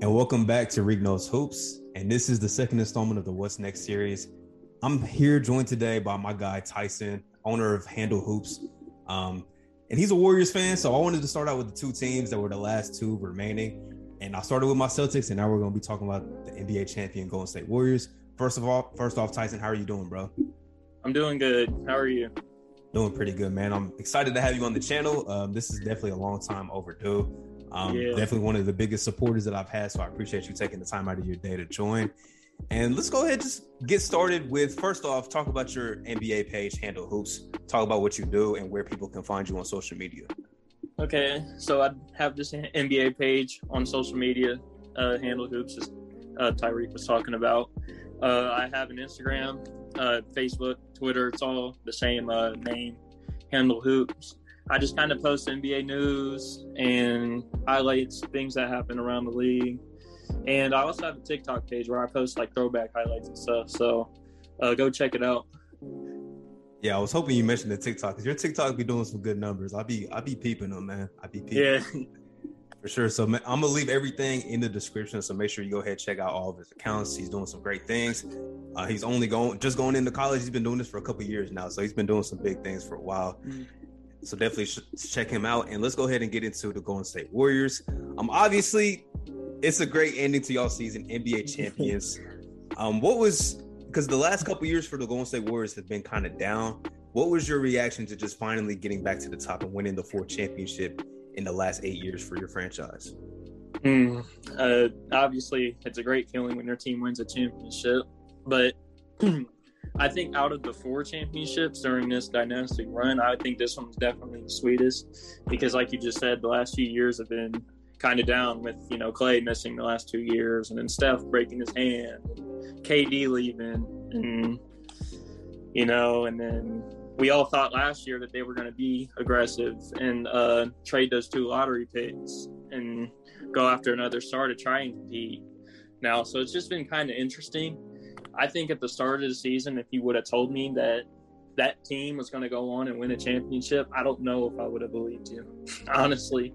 and welcome back to Knows Hoops. And this is the second installment of the What's Next series. I'm here joined today by my guy Tyson, owner of Handle Hoops. Um, and he's a Warriors fan, so I wanted to start out with the two teams that were the last two remaining. And I started with my Celtics, and now we're going to be talking about the NBA champion Golden State Warriors. First of all, first off, Tyson, how are you doing, bro? I'm doing good. How are you? Doing pretty good, man. I'm excited to have you on the channel. Um, this is definitely a long time overdue. Um, yeah. Definitely one of the biggest supporters that I've had. So I appreciate you taking the time out of your day to join. And let's go ahead just get started with first off, talk about your NBA page, Handle Hoops. Talk about what you do and where people can find you on social media. Okay, so I have this NBA page on social media, uh, Handle Hoops, as uh, Tyreek was talking about. Uh, I have an Instagram, uh, Facebook, Twitter. It's all the same uh, name, Handle Hoops. I just kind of post NBA news and highlights, things that happen around the league. And I also have a TikTok page where I post like throwback highlights and stuff. So uh, go check it out. Yeah, I was hoping you mentioned the TikTok because your TikTok be doing some good numbers. I be I be peeping them, man. I be peeping. Yeah. For sure. So I'm gonna leave everything in the description. So make sure you go ahead and check out all of his accounts. He's doing some great things. Uh, he's only going just going into college. He's been doing this for a couple years now, so he's been doing some big things for a while. Mm-hmm. So definitely check him out. And let's go ahead and get into the Golden State Warriors. Um, obviously, it's a great ending to y'all season, NBA champions. um, what was because the last couple years for the Golden State Warriors have been kind of down. What was your reaction to just finally getting back to the top and winning the fourth championship in the last eight years for your franchise? Mm, uh, obviously, it's a great feeling when your team wins a championship, but I think out of the four championships during this dynastic run, I think this one's definitely the sweetest because, like you just said, the last few years have been kind of down with you know Klay missing the last two years, and then Steph breaking his hand, KD leaving, and you know, and then we all thought last year that they were going to be aggressive and uh, trade those two lottery picks and go after another star to try and compete. Now, so it's just been kind of interesting. I think at the start of the season, if you would have told me that that team was going to go on and win a championship, I don't know if I would have believed you, honestly.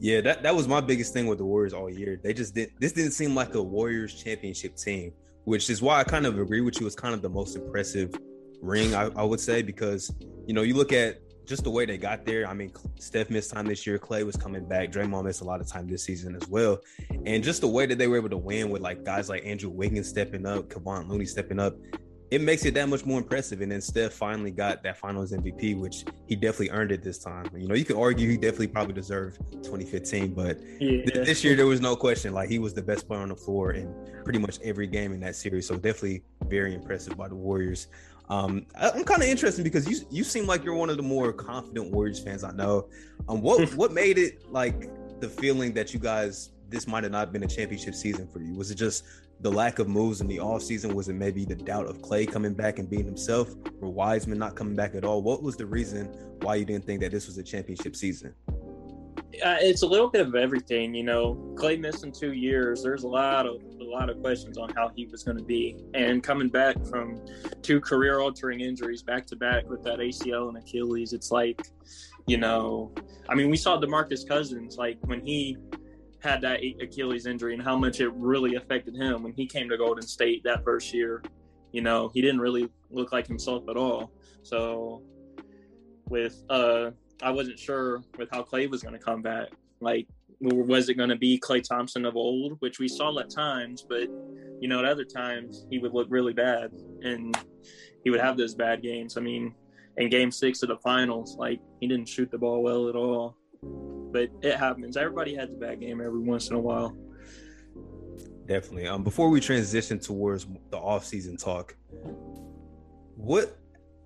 Yeah, that, that was my biggest thing with the Warriors all year. They just did this didn't seem like a Warriors championship team, which is why I kind of agree with you. It's kind of the most impressive ring, I, I would say, because you know, you look at just the way they got there. I mean, Steph missed time this year. Klay was coming back. Draymond missed a lot of time this season as well. And just the way that they were able to win with like guys like Andrew Wiggins stepping up, Kevon Looney stepping up, it makes it that much more impressive. And then Steph finally got that Finals MVP, which he definitely earned it this time. You know, you could argue he definitely probably deserved 2015, but yeah. th- this year there was no question. Like he was the best player on the floor in pretty much every game in that series. So definitely very impressive by the Warriors. Um, I'm kind of interested because you you seem like you're one of the more confident Warriors fans I know. Um, what what made it like the feeling that you guys this might have not been a championship season for you? Was it just the lack of moves in the offseason? Was it maybe the doubt of Klay coming back and being himself, or Wiseman not coming back at all? What was the reason why you didn't think that this was a championship season? Uh, it's a little bit of everything, you know. Klay missing two years. There's a lot of a lot of questions on how he was going to be, and coming back from two career-altering injuries back to back with that ACL and Achilles, it's like, you know, I mean, we saw Demarcus Cousins like when he had that Achilles injury and how much it really affected him when he came to Golden State that first year. You know, he didn't really look like himself at all. So with uh I wasn't sure with how Klay was going to come back. Like, was it going to be Klay Thompson of old, which we saw at times, but you know, at other times he would look really bad and he would have those bad games. I mean, in Game Six of the finals, like he didn't shoot the ball well at all. But it happens. Everybody has a bad game every once in a while. Definitely. Um, before we transition towards the off-season talk, what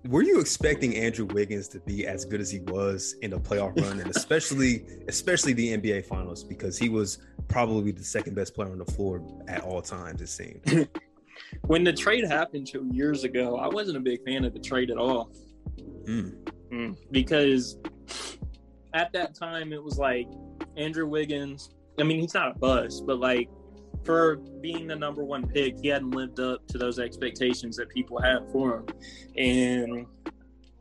were you expecting Andrew Wiggins to be as good as he was in the playoff run, and especially especially the NBA Finals because he was probably the second best player on the floor at all times. It seemed. when the trade happened two years ago, I wasn't a big fan of the trade at all. Mm. Mm, because at that time it was like Andrew Wiggins. I mean, he's not a bust, but like for being the number one pick, he hadn't lived up to those expectations that people had for him. And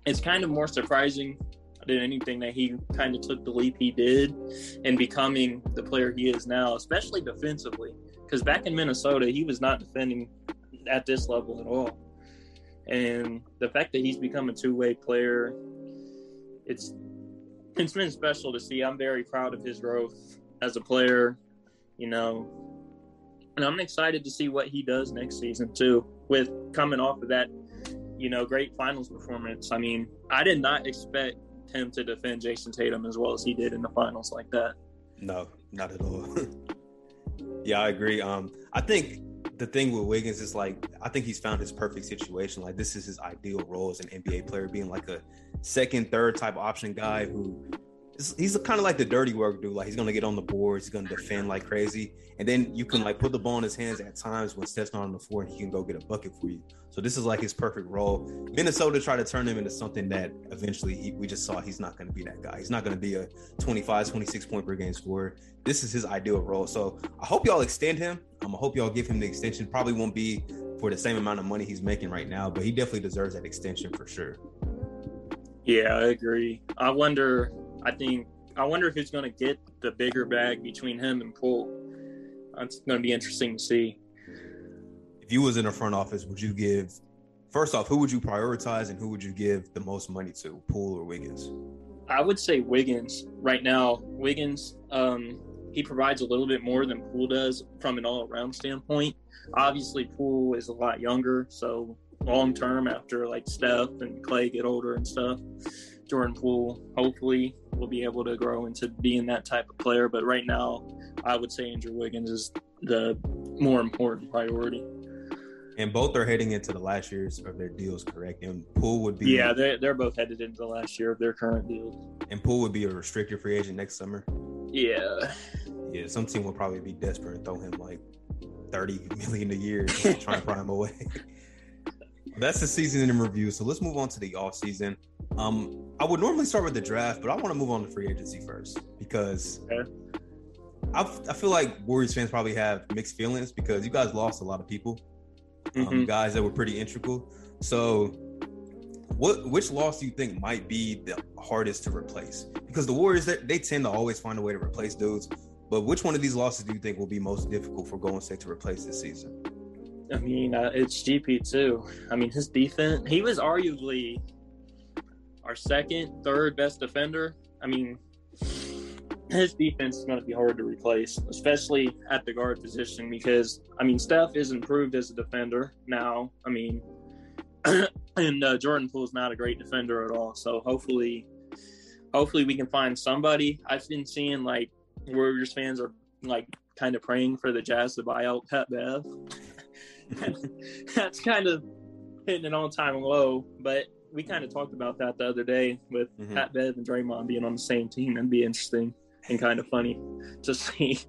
it's kind of more surprising than anything that he kind of took the leap he did in becoming the player he is now, especially defensively. Because back in Minnesota, he was not defending at this level at all. And the fact that he's become a two way player, it's it's been special to see. I'm very proud of his growth as a player, you know, and I'm excited to see what he does next season too. With coming off of that, you know, great finals performance. I mean, I did not expect him to defend Jayson Tatum as well as he did in the finals like that. No, not at all. yeah, I agree. Um, I think the thing with Wiggins is like I think he's found his perfect situation. Like this is his ideal role as an NBA player, being like a second, third type option guy who he's kind of like the dirty work dude. Like he's gonna get on the boards, he's gonna defend like crazy, and then you can like put the ball in his hands at times when Steph's not on the floor, and he can go get a bucket for you. So this is like his perfect role. Minnesota tried to turn him into something that eventually he, we just saw he's not going to be that guy. He's not going to be a 25, 26 point per game scorer. This is his ideal role. So I hope y'all extend him. Um, I hope y'all give him the extension. Probably won't be for the same amount of money he's making right now, but he definitely deserves that extension for sure. Yeah, I agree. I wonder. I think I wonder if he's going to get the bigger bag between him and Poole. It's going to be interesting to see if you was in the front office, would you give first off, who would you prioritize and who would you give the most money to, Poole or Wiggins? I would say Wiggins right now. Wiggins, um, he provides a little bit more than Poole does from an all-around standpoint. Obviously, Poole is a lot younger, so long term, after like Steph and Klay get older and stuff, Jordan Poole hopefully will be able to grow into being that type of player. But right now, I would say Andrew Wiggins is the more important priority. And both are heading into the last years of their deals, correct? And Poole would be yeah, they're they're both headed into the last year of their current deals. And Poole would be a restricted free agent next summer. Yeah, yeah. Some team will probably be desperate and throw him like thirty million a year trying to try and pry him away. That's the season in review. So let's move on to the off season. Um, I would normally start with the draft, but I want to move on to free agency first because okay. I, I feel like Warriors fans probably have mixed feelings because you guys lost a lot of people um, mm-hmm. guys that were pretty integral. So, what which loss do you think might be the hardest to replace? Because the Warriors they, they tend to always find a way to replace dudes. But which one of these losses do you think will be most difficult for Golden State to replace this season? I mean, uh, it's GP too. I mean, his defense. He was arguably our second, third best defender. I mean, his defense is going to be hard to replace, especially at the guard position, because I mean Steph is improved as a defender now. I mean, and uh, Jordan Poole is not a great defender at all. So hopefully, hopefully we can find somebody. I've been seeing like Warriors fans are like kind of praying for the Jazz to buy out Pat Bev. That's kind of hitting an all-time low, but we kind of talked about that the other day with mm-hmm. Pat Bev and Draymond being on the same team. That'd be interesting and kind of funny to see.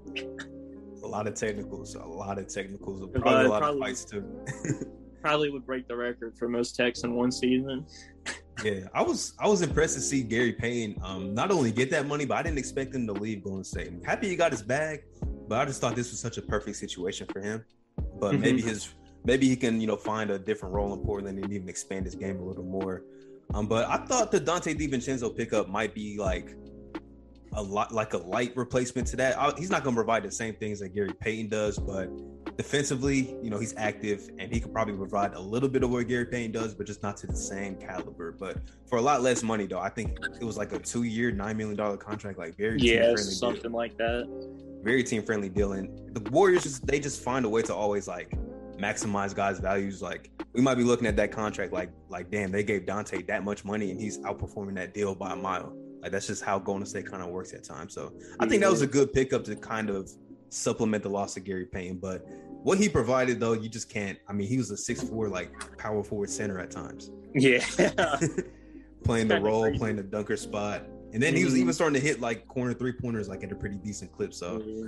a lot of technicals, a lot of technicals, probably uh, a lot probably, of fights too. probably would break the record for most techs in one season. yeah, I was I was impressed to see Gary Payton um, not only get that money, but I didn't expect him to leave Golden State. I'm happy he got his bag, but I just thought this was such a perfect situation for him. But mm-hmm. maybe his maybe he can you know find a different role in Portland and even expand his game a little more. Um, but I thought the Donte DiVincenzo pickup might be like a lot like a light replacement to that. I, he's not going to provide the same things that Gary Payton does, but defensively, you know, he's active and he could probably provide a little bit of what Gary Payton does, but just not to the same caliber. But for a lot less money, though, I think it was like a two-year, nine million dollar contract, like very yeah, something like that. Very team friendly deal, and the Warriors just they just find a way to always like maximize guys' values. Like we might be looking at that contract, like like damn, they gave Donte that much money and he's outperforming that deal by a mile. Like that's just how Golden State kind of works at times. So I think that was a good pickup to kind of supplement the loss of Gary Payton. But what he provided though, you just can't. I mean, he was a six four like power forward center at times. Yeah, playing the role, crazy. playing the dunker spot, and then mm-hmm. he was even mm-hmm. starting to hit like corner three pointers like at a pretty decent clip. So mm-hmm.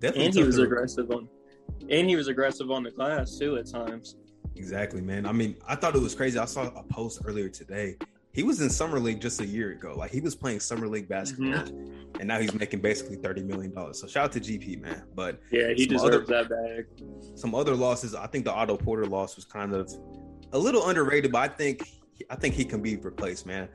definitely, and he was aggressive on, and he was aggressive on the glass too at times. Exactly, man. I mean, I thought it was crazy. I saw a post earlier today he was in summer league just a year ago. Like he was playing summer league basketball, mm-hmm. and now he's making basically thirty million dollars. So shout out to GP man. But yeah, he deserves other, that bag. Some other losses. I think the Otto Porter loss was kind of a little underrated, but I think I think he can be replaced, man.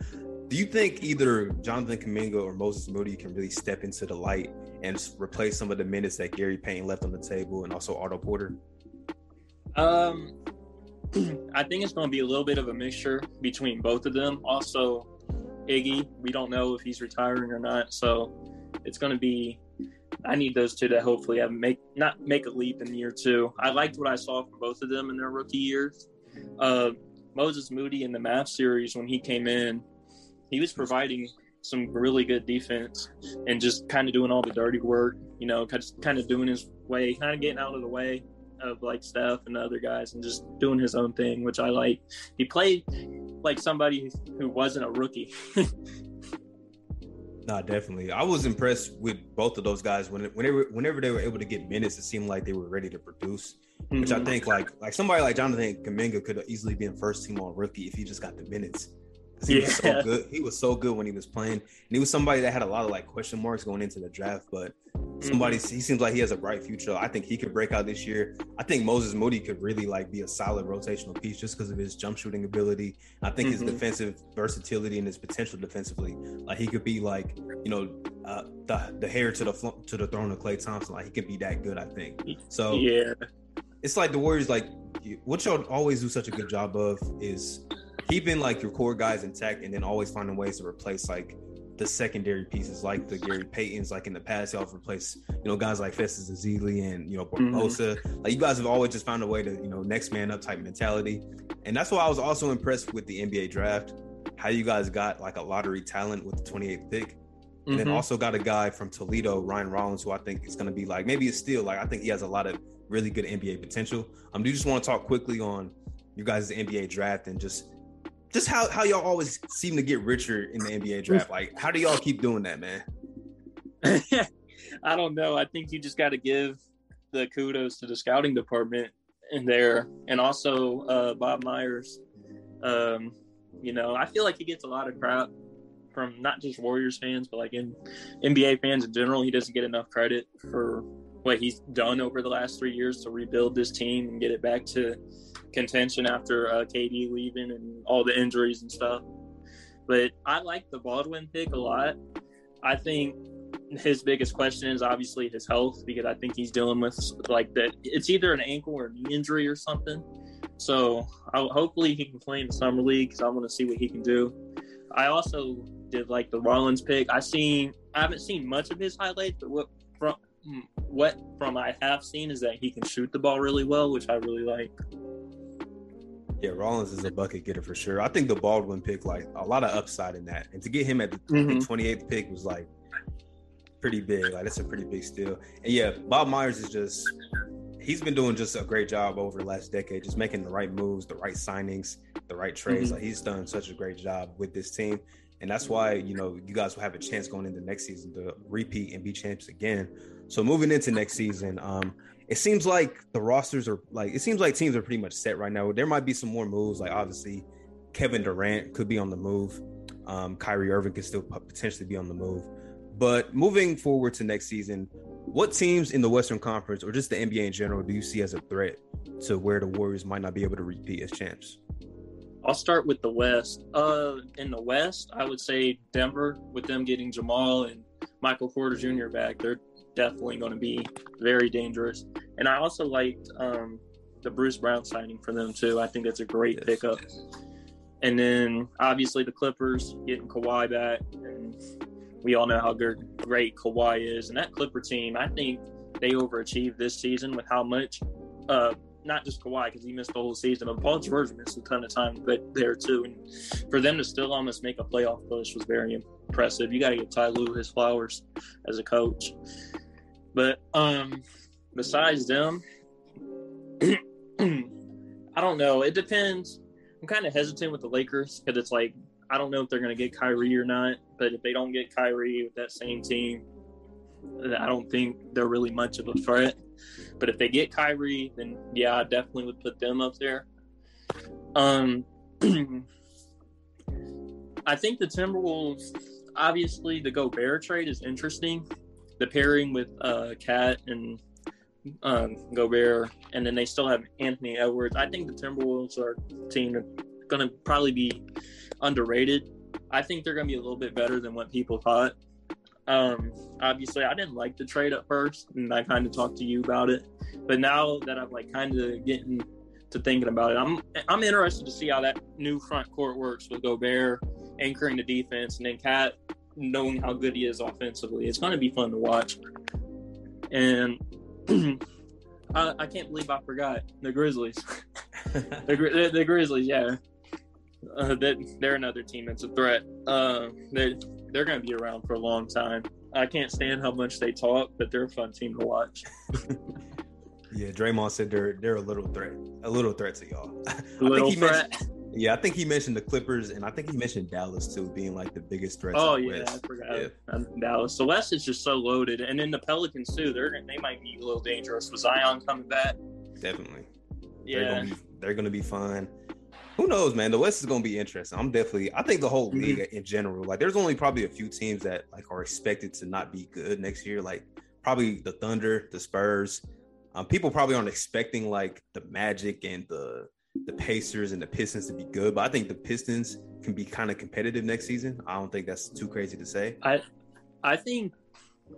Do you think either Jonathan Kuminga or Moses Moody can really step into the light and replace some of the minutes that Gary Payton left on the table and also Otto Porter? Um, I think it's going to be a little bit of a mixture between both of them. Also, Iggy, we don't know if he's retiring or not, so it's going to be. I need those two to hopefully have make not make a leap in year two. I liked what I saw from both of them in their rookie years. Uh, Moses Moody in the Mavs series when he came in, he was providing some really good defense and just kind of doing all the dirty work. You know, kind of doing his way, kind of getting out of the way of like Steph and the other guys and just doing his own thing, which I like. He played like somebody who wasn't a rookie. nah, definitely. I was impressed with both of those guys when whenever whenever they were able to get minutes, it seemed like they were ready to produce. Mm-hmm. Which I mm-hmm. think like like somebody like Jonathan Kuminga could easily be been first team all rookie if he just got the minutes. He yeah. was so good. He was so good when he was playing, and he was somebody that had a lot of like question marks going into the draft. But somebody, mm-hmm. he seems like he has a bright future. I think he could break out this year. I think Moses Moody could really like be a solid rotational piece just because of his jump shooting ability. I think mm-hmm. his defensive versatility and his potential defensively, like he could be like you know uh, the the heir to the to the throne of Klay Thompson. Like he could be that good. I think so. Yeah, it's like the Warriors. Like what y'all always do such a good job of is keeping like your core guys intact and then always finding ways to replace like the secondary pieces like the Gary Paytons, like in the past, y'all have replaced, you know, guys like Festus Ezeli and, you know, Barbosa. Mm-hmm. Like you guys have always just found a way to, you know, next man up type mentality. And that's why I was also impressed with the NBA draft, how you guys got like a lottery talent with the 28th pick. And mm-hmm. then also got a guy from Toledo, Ryan Rollins, who I think is going to be like maybe it's still like I think he has a lot of really good NBA potential. Um, do you just want to talk quickly on you guys' NBA draft and just just how how y'all always seem to get richer in the NBA draft. Like, how do y'all keep doing that, man? I don't know. I think you just got to give the kudos to the scouting department in there, and also uh, Bob Myers. Um, you know, I feel like he gets a lot of crap from not just Warriors fans, but like in NBA fans in general. He doesn't get enough credit for what he's done over the last three years to rebuild this team and get it back to contention after uh, KD leaving and all the injuries and stuff. But I like the Baldwin pick a lot. I think his biggest question is obviously his health because I think he's dealing with like that. It's either an ankle or knee injury or something. So I'll, hopefully he can play in the summer league because I want to see what he can do. I also did like the Rollins pick. I seen I haven't seen much of his highlights, but what from what from I have seen is that he can shoot the ball really well, which I really like. Yeah, Rollins is a bucket getter for sure. I think the Baldwin pick, like a lot of upside in that, and to get him at the mm-hmm. 28th pick was like pretty big. Like that's a pretty big steal. And yeah, Bob Myers is just he's been doing just a great job over the last decade, just making the right moves, the right signings, the right trades. Mm-hmm. Like he's done such a great job with this team. And that's why, you know, you guys will have a chance going into next season to repeat and be champs again. So moving into next season, um, it seems like the rosters are like it seems like teams are pretty much set right now. There might be some more moves, like obviously Kevin Durant could be on the move. Um, Kyrie Irving could still potentially be on the move. But moving forward to next season, what teams in the Western Conference or just the NBA in general do you see as a threat to where the Warriors might not be able to repeat as champs? I'll start with the West. Uh, in the West, I would say Denver with them getting Jamal and Michael Porter Jr. back. They're definitely going to be very dangerous. And I also liked um, the Bruce Brown signing for them too. I think that's a great yes, pickup. Yes. And then obviously the Clippers getting Kawhi back, and we all know how good, great Kawhi is. And that Clipper team, I think they overachieved this season with how much. Uh, not just Kawhi because he missed the whole season, but Paul George missed a ton of time but there too. And for them to still almost make a playoff push was very impressive. You got to give Ty Lue his flowers as a coach. But um, besides them, I don't know. It depends. I'm kind of hesitant with the Lakers because it's like I don't know if they're going to get Kyrie or not. But if they don't get Kyrie with that same team, I don't think they're really much of a threat. But if they get Kyrie, then yeah, I definitely would put them up there. Um, I think the Timberwolves, obviously, the Gobert trade is interesting the pairing with uh, KAT and um, Gobert, and then they still have Anthony Edwards. I think the Timberwolves are team that's going to probably be underrated I think they're going to be a little bit better than what people thought. Um, obviously, I didn't like the trade at first, and I kind of talked to you about it. But now that I'm like kind of getting to thinking about it, I'm I'm interested to see how that new front court works with Gobert anchoring the defense, and then KAT knowing how good he is offensively. It's going to be fun to watch. And I, I, can't believe I forgot the Grizzlies. the, the, the, Grizzlies, yeah. Uh, that they're another team that's a threat. Uh, they're they're going to be around for a long time. I can't stand how much they talk, but they're a fun team to watch. yeah, Draymond said they're they're a little threat, a little threat to y'all. A little threat. Mentioned, yeah, I think he mentioned the Clippers, and I think he mentioned Dallas too, being like the biggest threat. Oh yeah, West. I forgot yeah. Dallas. The West is just so loaded, and then the Pelicans too. They're they might be a little dangerous with Zion coming back. Definitely. Yeah, they're gonna be, they're gonna be fine. Who knows, man? The West is gonna be interesting. I'm definitely. I think the whole mm-hmm. league in general. Like, there's only probably a few teams that like are expected to not be good next year. Like, probably the Thunder, the Spurs. Um, people probably aren't expecting like the Magic and the the Pacers and the Pistons to be good, but I think the Pistons can be kind of competitive next season. I don't think that's too crazy to say. I I think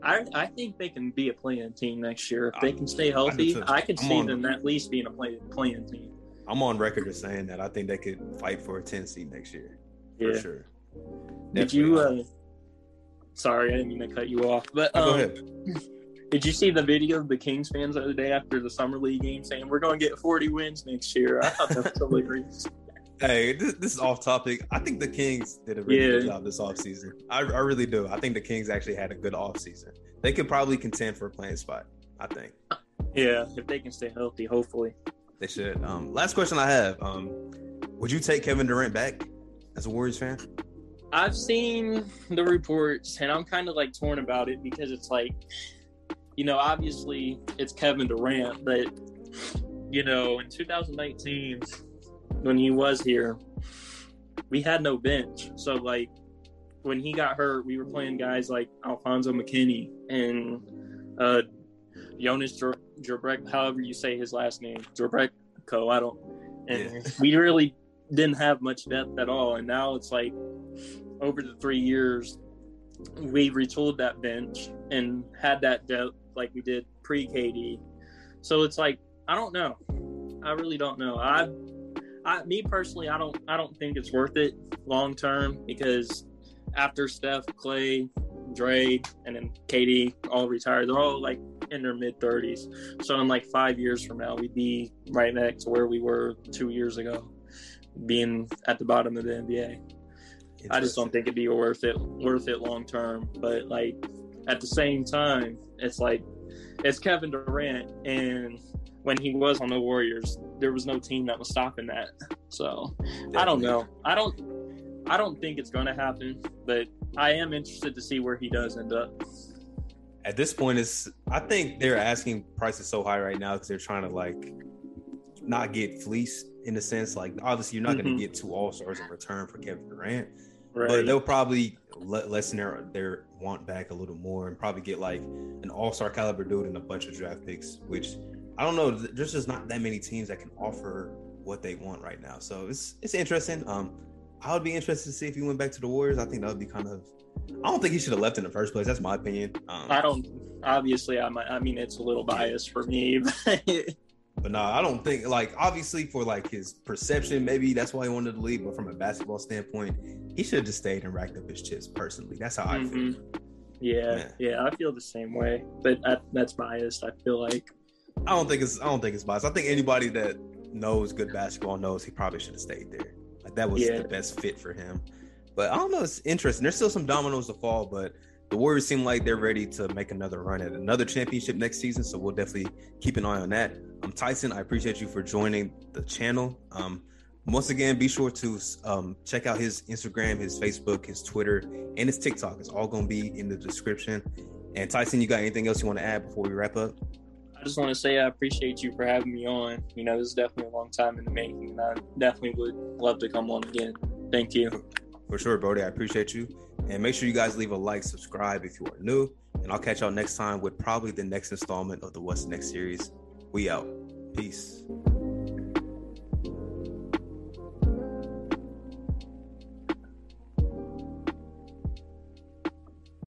I I think they can be a play-in team next year if they can stay healthy. I, I can I'm see on, them at least being a play, play-in team. I'm on record as saying that I think they could fight for a 10 seed next year. For yeah. sure. Definitely. Did you uh, sorry, I didn't mean to cut you off. But um, go ahead. Did you see the video of the Kings fans the other day after the summer league game saying we're going to get 40 wins next year? I thought that was hilarious. Hey, this, this, is off topic. I think the Kings did a really yeah. good job this offseason. I, I really do. I think the Kings actually had a good offseason. They could probably contend for a play-in spot, I think. Yeah, if they can stay healthy, hopefully. They should. Um, last question I have. Um, would you take Kevin Durant back as a Warriors fan? I've seen the reports and I'm kind of like torn about it because it's like you know, obviously it's Kevin Durant, but you know, in 2019 when he was here, we had no bench. So like when he got hurt, we were playing guys like Alfonzo McKinnie and uh Jonas Jerebek, however you say his last name, Jerebko. I don't, and yeah. we really didn't have much depth at all. And now it's like over the three years, we retooled that bench and had that depth like we did pre KD. So it's like I don't know. I really don't know. I, I, me personally, I don't, I don't think it's worth it long term because after Steph, Klay, Dre, and then KD all retired, they're all like in their mid thirties. So in like five years from now, we'd be right back to where we were two years ago, being at the bottom of the NBA. I just don't think it'd be worth it, worth it long term. But like at the same time, it's like it's Kevin Durant, and when he was on the Warriors, there was no team that was stopping that. So Definitely. I don't know. I don't. I don't think it's going to happen, but I am interested to see where he does end up. At this point, it's I think they're asking prices so high right now because they're trying to like not get fleeced in a sense. Like obviously, you're not mm-hmm. going to get two All Stars in return for Kevin Durant, right. but they'll probably let lessen their their want back a little more and probably get like an all star caliber dude and a bunch of draft picks, which I don't know. There's just not that many teams that can offer what they want right now. So it's it's interesting. Um, I would be interested to see if he went back to the Warriors. I think that would be kind of. I don't think he should have left in the first place. That's my opinion. Um, I don't. Obviously, I might, I mean it's a little biased for me. But no, I don't think like obviously for like his perception, maybe that's why he wanted to leave. But from a basketball standpoint, he should have just stayed and racked up his chips personally. That's how mm-hmm. I feel. Mm-hmm. Yeah, Man. yeah, I feel the same way. But I, that's biased. I feel like I don't think it's I don't think it's biased. I think anybody that knows good basketball knows he probably should have stayed there. Like that was yeah. the best fit for him. But I don't know. It's interesting. There's still some dominoes to fall, but the Warriors seem like they're ready to make another run at another championship next season. So we'll definitely keep an eye on that. Um, Tyson, I appreciate you for joining the channel. Um, once again, be sure to um, check out his Instagram, his Facebook, his Twitter, and his TikTok. It's all going to be in the description. And Tyson, you got anything else you want to add before we wrap up? I just want to say I appreciate you for having me on. You know, this is definitely a long time in the making, and I definitely would love to come on again. Thank you. For sure, Brody. I appreciate you. And make sure you guys leave a like, subscribe if you are new. And I'll catch y'all next time with probably the next installment of the What's Next series. We out. Peace.